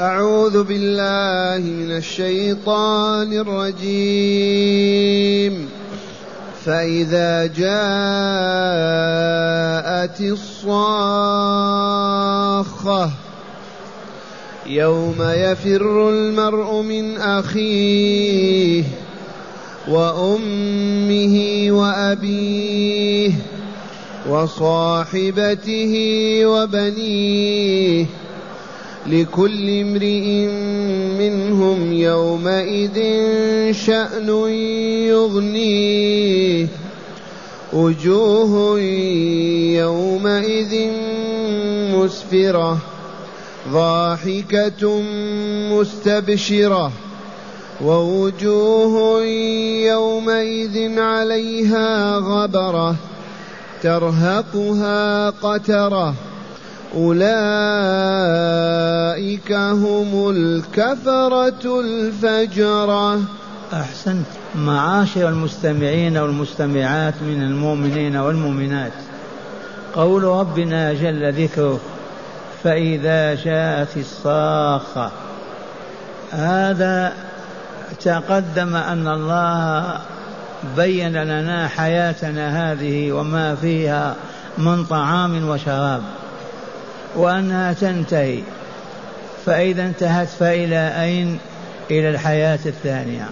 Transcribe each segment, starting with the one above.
أعوذ بالله من الشيطان الرجيم. فإذا جاءت الصاخة يوم يفر المرء من أخيه وأمه وأبيه وصاحبته وبنيه لكل امرئ منهم يومئذ شأن يغنيه. وجوه يومئذ مسفرة ضاحكة مستبشرة. ووجوه يومئذ عليها غبرة ترهقها قترة. أولئك هم الكفرة الفجرة. أحسنت. معاشر المستمعين والمستمعات من المؤمنين والمؤمنات. قول ربنا جل ذكره فإذا جاءت الصاخة. هذا تقدم أن الله بين لنا حياتنا هذه وما فيها من طعام وشراب. وأنها تنتهي. فإذا انتهت فإلى أين؟ إلى الحياة الثانية.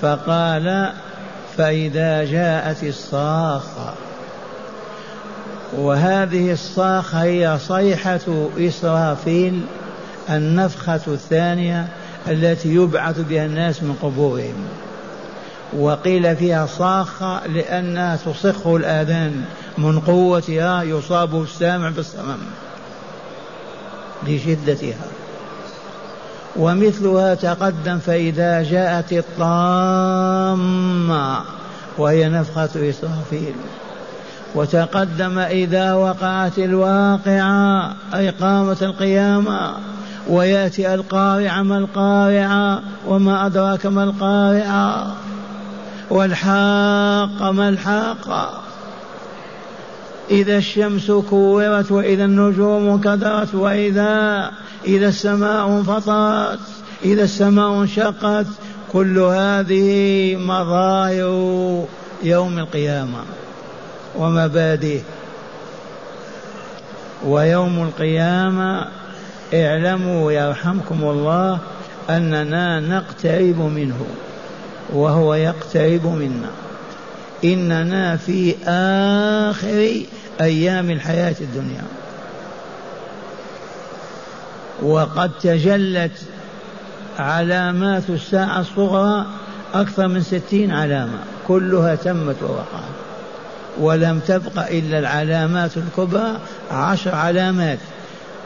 فقال فإذا جاءت الصاخة. وهذه الصاخة هي صيحة إسرافيل النفخة الثانية التي يبعث بها الناس من قبورهم. وقيل فيها صاخة لأنها تصخ الآذان من قوتها يصاب السامع بالصمم لشدتها. ومثلها تقدم فإذا جاءت الطامة وهي نفخة إسرافيل. وتقدم إذا وقعت الواقعة أي قامت القيامة ويأتي القارعة ما القارعة وما أدراك ما القارعة. والحاقة ما الحاقة إذا الشمس كورت وإذا النجوم كدرت وإذا إذا السماء انفطرت إذا السماء انشقت كل هذه مظاهر يوم القيامة ومبادئه. ويوم القيامة اعلموا يرحمكم الله أننا نقترب منه. وهو يقترب منا. إننا في آخر أيام الحياة الدنيا. وقد تجلت علامات الساعة الصغرى أكثر من ستين علامة كلها تمت ووقعت. ولم تبق إلا العلامات الكبرى عشر علامات.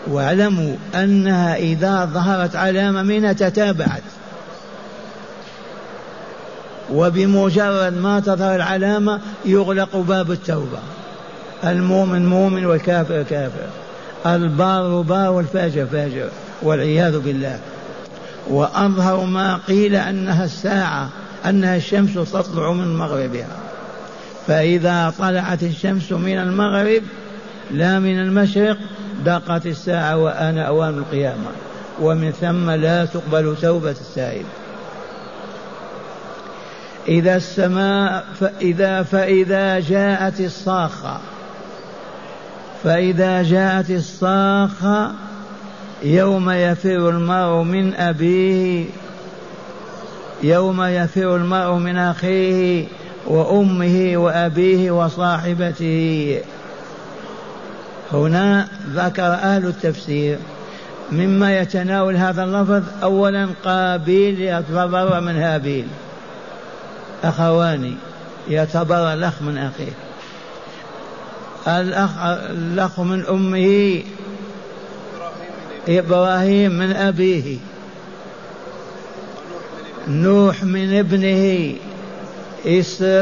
واعلموا أنها إذا ظهرت علامة منها تتابعت. وبمجرد ما تظهر العلامة يغلق باب التوبة. المؤمن مؤمن والكافر كافر. البار بار والفاجر فاجر والعياذ بالله. وأظهر ما قيل أنها الساعة أنها الشمس تطلع من مغربها. فإذا طلعت الشمس من المغرب لا من المشرق دقت الساعة وأنا أوان القيامة. ومن ثم لا تقبل توبة السائل. إذا السماء فإذا فإذا جاءت الصاخة. فإذا جاءت الصاخة يوم يفر المرء من أبيه يوم يفر المرء من أخيه وأمه وأبيه وصاحبته. هنا ذكر أهل التفسير مما يتناول هذا اللفظ أولا قابيل يتبرأ من هابيل. أخوان يتبرأ الأخ من أخيه. الأخ الأخ من أمه. إبراهيم من أبيه. نوح من ابنه.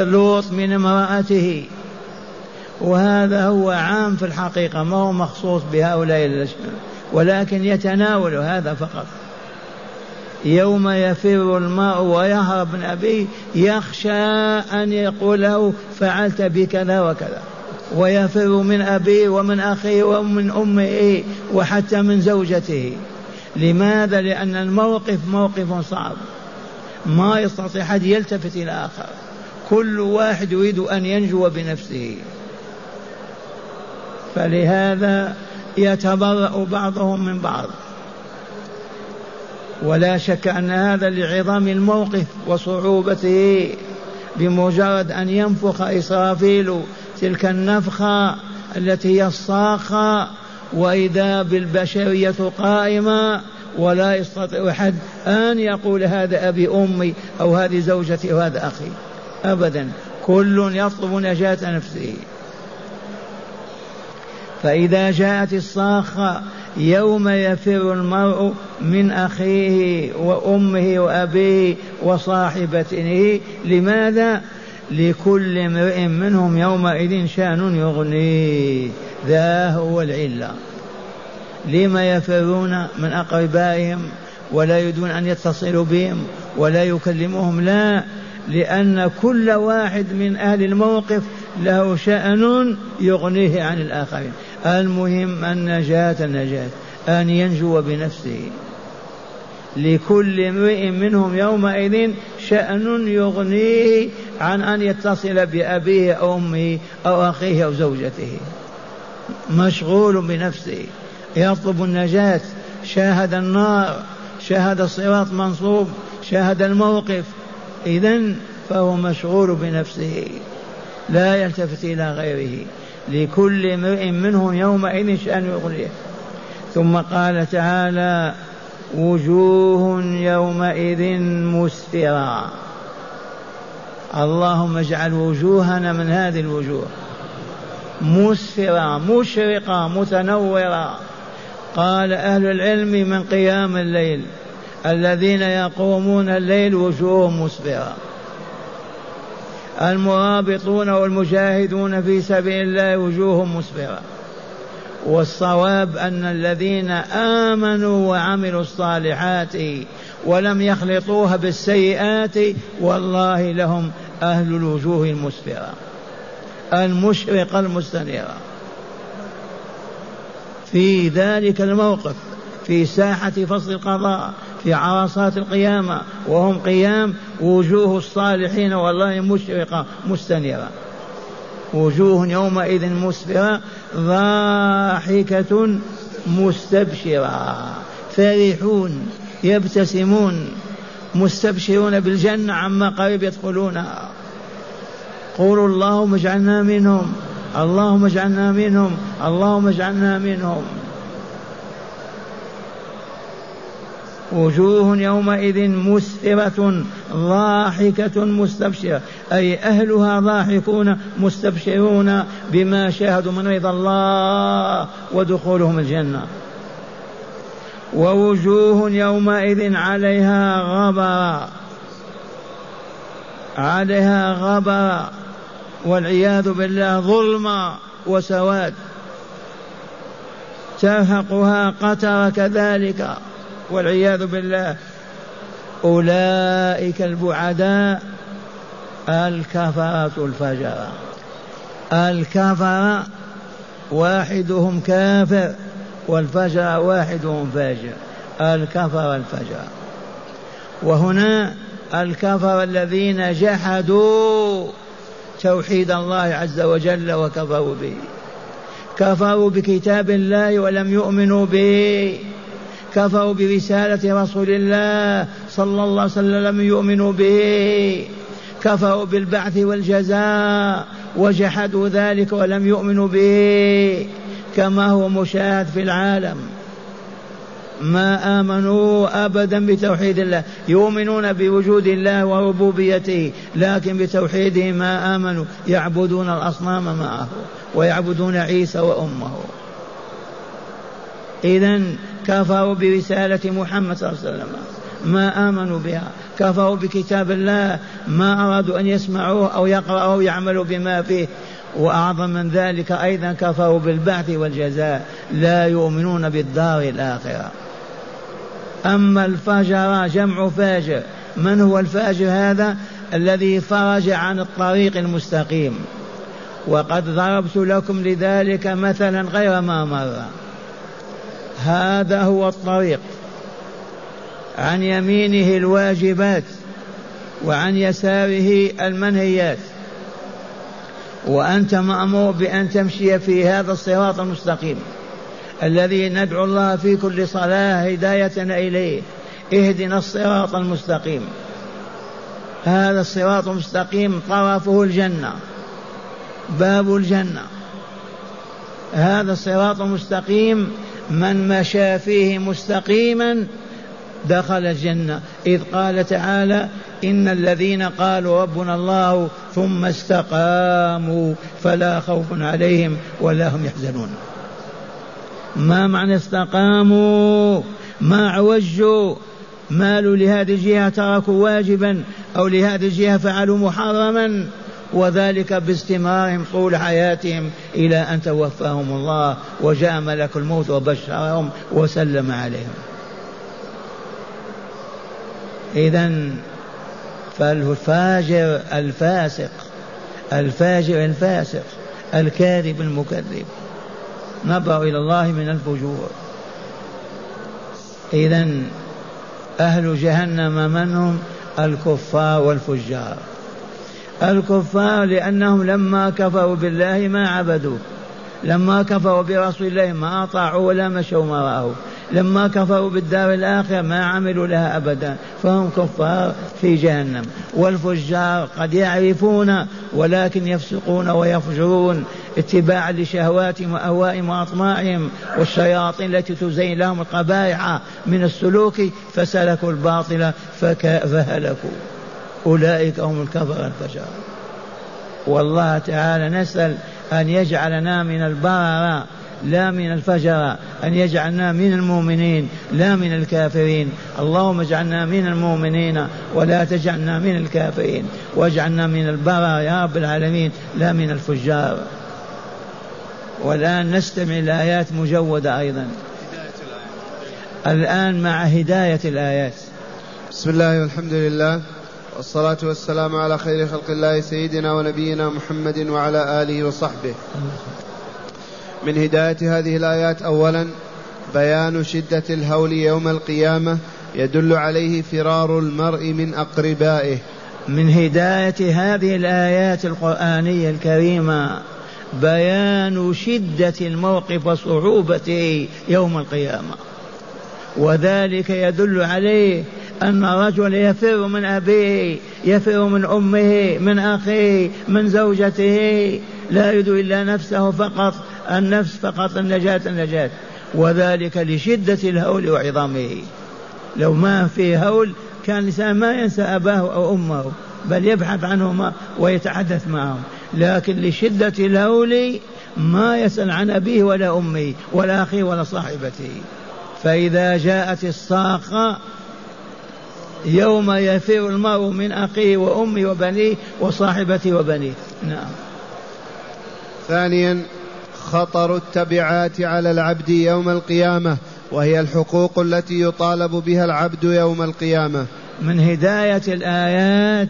لوط من امرأته. وهذا هو عام في الحقيقة ما هو مخصوص بهؤلاء ولكن يتناول هذا فقط. يوم يفر الماء ويهرب من أبيه يخشى أن يقول له فعلت بكذا وكذا. ويفر من أبيه ومن أخيه ومن أمه وحتى من زوجته. لماذا؟ لأن الموقف موقف صعب. ما يستطيع أحد يلتفت إلى آخر. كل واحد يريد أن ينجو بنفسه. فلهذا يتبرأ بعضهم من بعض. ولا شك أن هذا لعظم الموقف وصعوبته بمجرد أن ينفخ إسرافيل تلك النفخة التي هي الصاخة وإذا بالبشرية قائمة ولا يستطيع أحد أن يقول هذا أبي أمي أو هذه زوجتي أو هذا أخي. أبدا كل يطلب نجاة نفسه. فإذا جاءت الصاخة يوم يفر المرء من أخيه وأمه وأبيه وصاحبته. لماذا؟ لكل امرئ منهم يومئذ شأن يغنيه ذا هو العلة. لما يفرون من أقربائهم ولا يريدون أن يتصلوا بهم ولا يكلموهم؟ لا لأن كل واحد من أهل الموقف له شأن يغنيه عن الآخرين. المهم النجاة النجاة أن ينجو بنفسه. لكل امرئ منهم يومئذ شأن يغنيه عن أن يتصل بأبيه أو أمه أو أخيه أو زوجته. مشغول بنفسه. يطلب النجاة. شاهد النار. شاهد الصراط منصوب. شاهد الموقف. إذا فهو مشغول بنفسه. لا يلتفت إلى غيره. لكل امرئ منهم يومئذ شأن يغنيه. ثم قال تعالى وجوه يومئذ مسفرة. اللهم اجعل وجوهنا من هذه الوجوه. مسفرة مشرقة متنورة. قال أهل العلم من قيام الليل. الذين يقومون الليل وجوههم مسفرة. المرابطون والمجاهدون في سبيل الله وجوههم مسفرة. والصواب أن الذين آمنوا وعملوا الصالحات ولم يخلطوها بالسيئات والله لهم أهل الوجوه المسفرة المشرقة المستنيرة. في ذلك الموقف في ساحة فصل القضاء في عرصات القيامة وهم قيام وجوه الصالحين والله مشرقة مستنيرة. وجوه يومئذ مسفرة ضاحكة مستبشرة. فرحون يبتسمون مستبشرون بالجنة عما قريب يدخلونها قولوا اللهم اجعلنا منهم اللهم اجعلنا منهم اللهم اجعلنا منهم. وجوه يومئذ مسفرة ضاحكة مستبشرة. أي أهلها ضاحكون مستبشرون بما شاهدوا من رضا الله ودخولهم الجنة. ووجوه يومئذ عليها غبرة. عليها غبرة. والعياذ بالله ظلمة وسواد. ترهقها قتر كذلك. والعياذ بالله. أولئك البعداء الكفرة الفجرة الكفرة واحدهم كافر والفجر واحدهم فاجر. الكفر الفجر وهنا الكفر الذين جحدوا توحيد الله عز وجل وكفروا به. كفروا بكتاب الله ولم يؤمنوا به. كفروا برسالة رسول الله صلى الله عليه وسلم لم يؤمنوا به. كفروا بالبعث والجزاء وجحدوا ذلك ولم يؤمنوا به. كما هو مشاهد في العالم. ما آمنوا أبدا بتوحيد الله. يؤمنون بوجود الله وربوبيته لكن بتوحيده ما آمنوا. يعبدون الأصنام معه ويعبدون عيسى وأمه. إذا كفروا برسالة محمد صلى الله عليه وسلم. ما آمنوا بها. كفروا بكتاب الله. ما أرادوا أن يسمعوه أو يقرأوا أو يعملوا بما فيه. وأعظم من ذلك أيضا كفروا بالبعث والجزاء. لا يؤمنون بالدار الآخرة. أما الفجر جمع فاجر. من هو الفاجر هذا؟ الذي فرج عن الطريق المستقيم. وقد ضربت لكم لذلك مثلا غير ما مر. هذا هو الطريق. عن يمينه الواجبات وعن يساره المنهيات. وأنت مأمور بأن تمشي في هذا الصراط المستقيم الذي ندعو الله في كل صلاة هدايتنا إليه. اهدنا الصراط المستقيم. هذا الصراط المستقيم طرفه الجنة باب الجنة. هذا الصراط المستقيم من مشى فيه مستقيما دخل الجنة. إذ قال تعالى إن الذين قالوا ربنا الله ثم استقاموا فلا خوف عليهم ولا هم يحزنون. ما معنى استقاموا؟ ما عوجوا؟ مالوا لهذه الجهة تركوا واجبا أو لهذه الجهة فعلوا محرما؟ وذلك باستمرارهم طول حياتهم إلى أن توفاهم الله وجاء ملك الموت وبشرهم وسلم عليهم. إذا فالفاجر الفاسق الفاجر الفاسق الكاذب المكذب نبرأ إلى الله من الفجور. إذا أهل جهنم من هم؟ الكفار والفجار. الكفار لأنهم لما كفروا بالله ما عبدوه لما كفروا برسول الله ما أطاعوا ولا مشوا وراءه لما كفروا بالدار الآخرة ما عملوا لها أبدا. فهم كفار في جهنم. والفجار قد يعرفون ولكن يفسقون ويفجرون اتباعا لشهواتهم وأهوائهم وأطماعهم والشياطين التي تزين لهم القبائح من السلوك فسلكوا الباطل فهلكوا. أولئك هم الكفر الفجار. والله تعالى نسأل أن يجعلنا من البررة لا من الفجر أن يجعلنا من المؤمنين لا من الكافرين. اللهم اجعلنا من المؤمنين ولا تجعلنا من الكافرين. واجعلنا من البرر يا رب العالمين لا من الفجار. والآن نستمع الآيات مجودة أيضا. الآن مع هداية الآيات. بسم الله والحمد لله. والصلاة والسلام على خير خلق الله سيدنا ونبينا محمد وعلى آله وصحبه. من هداية هذه الآيات أولا بيان شدة الهول يوم القيامة يدل عليه فرار المرء من أقربائه. من هداية هذه الآيات القرآنية الكريمة بيان شدة الموقف وصعوبته يوم القيامة. وذلك يدل عليه أن الرجل يفر من أبيه يفر من أمه من أخيه من زوجته. لا يريد إلا نفسه فقط النفس فقط النجاة النجاة. وذلك لشدة الهول وعظامه. لو ما في هول كان الإنسان ما ينسى أباه أو أمه بل يبحث عنهما ويتحدث معهم. لكن لشدة الهول ما يسأل عن أبيه ولا أمه ولا أخيه ولا صاحبته. فإذا جاءت الصاخة يوم يفر المرء من أخيه وأمه وبنيه وصاحبته وبنيه. نعم. ثانيا خطر التبعات على العبد يوم القيامة وهي الحقوق التي يطالب بها العبد يوم القيامة. من هداية الآيات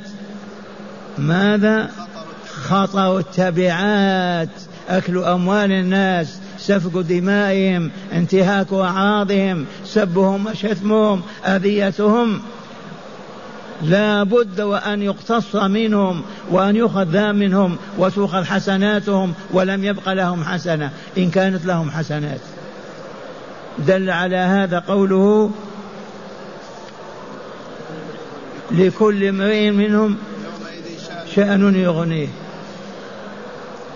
ماذا؟ خطر التبعات أكل أموال الناس سفك دمائهم انتهاك أعراضهم سبهم وشتمهم أذيتهم. لا بد وأن يقتص منهم وأن يؤخذ منهم وتؤخذ حسناتهم ولم يبق لهم حسنة. إن كانت لهم حسنات. دل على هذا قوله لكل امرئ منهم شأن يغنيه.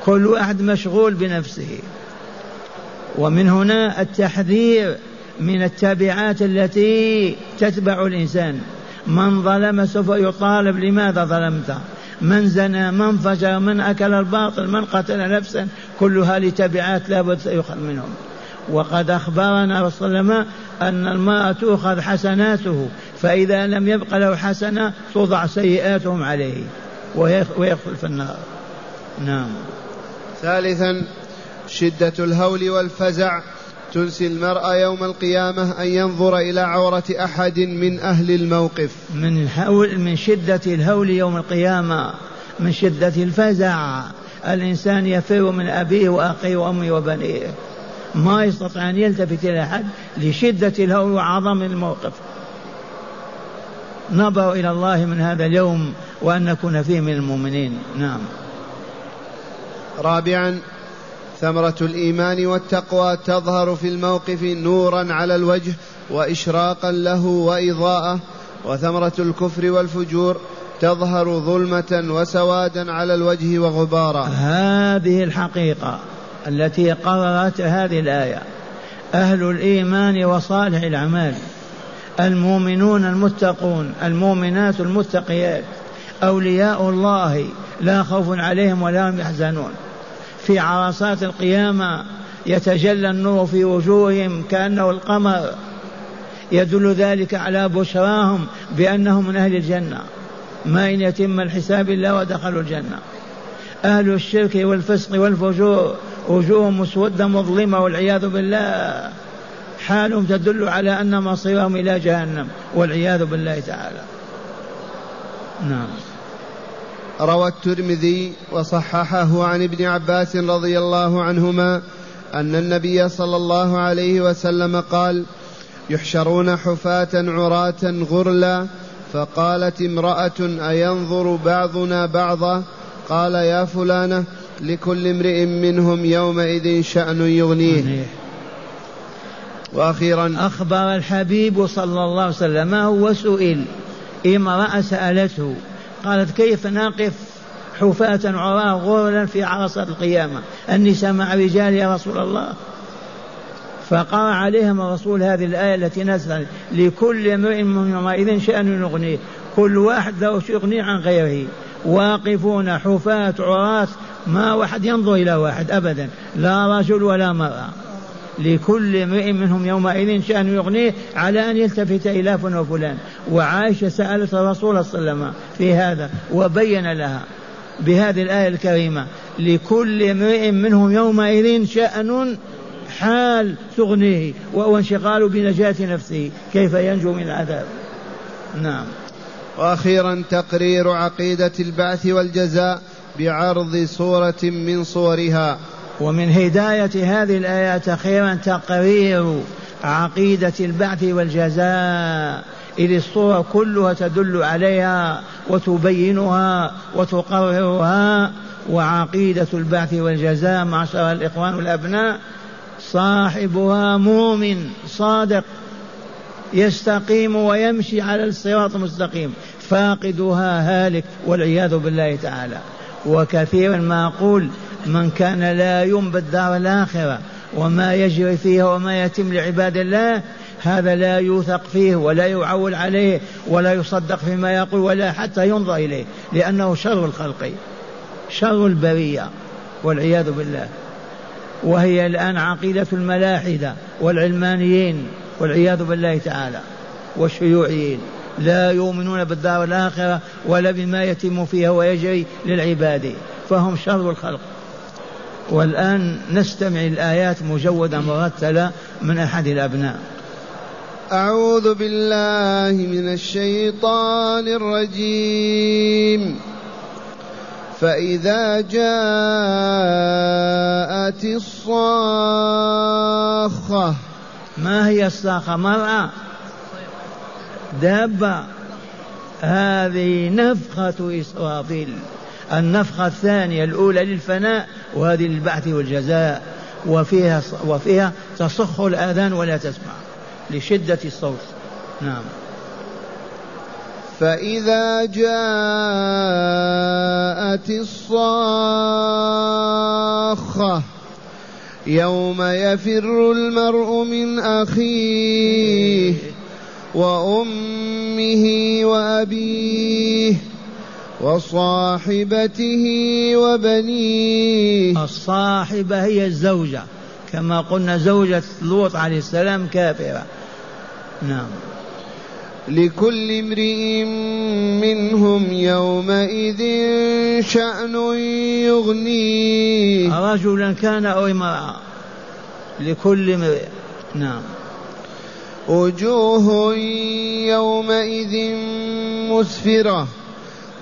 كل واحد مشغول بنفسه. ومن هنا التحذير من التبعات التي تتبع الإنسان. من ظلم سوف يطالب لماذا ظلمت؟ من زنى من فجر من أكل الباطل من قتل نفسا كلها لتبعات لابد سيؤخذ منهم. وقد أخبرنا رسول الله أن المرأة تؤخذ حسناته فإذا لم يبق له حسنة توضع سيئاتهم عليه ويدخل في النار. نعم. ثالثا شدة الهول والفزع. تنسي المرء يوم القيامة أن ينظر إلى عورة أحد من أهل الموقف. من هول من شدة الهول يوم القيامة من شدة الفزع. الإنسان يفر من أبيه وأخيه وأمه وبنيه. ما يستطيع أن يلتفت إلى أحد لشدة الهول وعظم الموقف. نظروا إلى الله من هذا اليوم وأن نكون فيه من المؤمنين. نعم. رابعا ثمرة الإيمان والتقوى تظهر في الموقف نورا على الوجه وإشراقا له وإضاءة. وثمرة الكفر والفجور تظهر ظلمة وسوادا على الوجه وغبارا. هذه الحقيقة التي قررت هذه الآية. أهل الإيمان وصالح الأعمال. المؤمنون المتقون المؤمنات المتقيات. أولياء الله. لا خوف عليهم ولا هم يحزنون. في عرصات القيامة يتجلى النور في وجوههم كأنه القمر يدل ذلك على بشراهم بأنهم من أهل الجنة. ما إن يتم الحساب إلا ودخلوا الجنة. أهل الشرك والفسق والفجور وجوههم مسودة مظلمة والعياذ بالله. حالهم تدل على أن مصيرهم إلى جهنم والعياذ بالله تعالى. نعم. روى الترمذي وصححه عن ابن عباس رضي الله عنهما أن النبي صلى الله عليه وسلم قال يحشرون حفاة عراة غرلا فقالت امرأة أينظر بعضنا بعضا؟ قال يا فلانة لكل امرئ منهم يومئذ شأن يغنيه. وأخيرا أخبر الحبيب صلى الله عليه وسلم هو سئل امرأة سألته قالت كيف نقف حفاة عراة غرلا في عرصة القيامة؟ النساء مع رجال يا رسول الله فقرأ عليهم الرسول هذه الآية التي نزلت لكل امرئ منهم يومئذ شأن يغنيه كل واحد له يغني عن غيره. واقفون حفاة عراة ما واحد ينظر إلى واحد أبدا لا رجل ولا مرأة لكل امرئ منهم يومئذ شأن يغنيه على أن يلتفت إلى فلان وفلان. وعائشة سألت الرسول صلى الله عليه وسلم في هذا وبين لها بهذه الآية الكريمة لكل امرئ منهم يومئذ شأن حال تغنيه وهو انشغال بنجاة نفسه. كيف ينجو من العذاب؟ نعم. وأخيرا تقرير عقيدة البعث والجزاء بعرض صورة من صورها. ومن هداية هذه الآيات أخيرا تقرير عقيدة البعث والجزاء. إذ الصورة كلها تدل عليها وتبينها وتقررها. وعقيدة البعث والجزاء معشر الإخوان والأبناء صاحبها مؤمن صادق يستقيم ويمشي على الصراط المستقيم. فاقدها هالك والعياذ بالله تعالى. وكثيرا ما أقول من كان لا يؤمن بالدار الآخرة وما يجري فيها وما يتم لعباد الله هذا لا يوثق فيه ولا يعول عليه ولا يصدق فيما يقول ولا حتى ينظر إليه لأنه شر الخلق شر البرية والعياذ بالله. وهي الآن عقيدة الملاحدة والعلمانيين والعياذ بالله تعالى والشيوعيين. لا يؤمنون بالدار الآخرة ولا بما يتم فيها ويجري للعباد فهم شر الخلق. والآن نستمع الآيات مجودة مرتلة من أحد الأبناء. أعوذ بالله من الشيطان الرجيم. فإذا جاءت الصاخة. ما هي الصاخة؟ مرأة. دابة. هذه نفخة إسرافيل. النفخة الثانية الأولى للفناء وهذه للبعث والجزاء وفيها وفيها تصخ الآذان ولا تسمع لشدة الصوت. نعم. فإذا جاءت الصاخة يوم يفر المرء من أخيه وأمه وأبيه وصاحبته وبنيه. الصاحبة هي الزوجة كما قلنا زوجة لوط عليه السلام كافرة. نعم. لكل امرئ منهم يومئذ شأن يغنيه. رجلا كان أو امرأة. لكل امرئ. نعم. وجوه يومئذ مسفرة.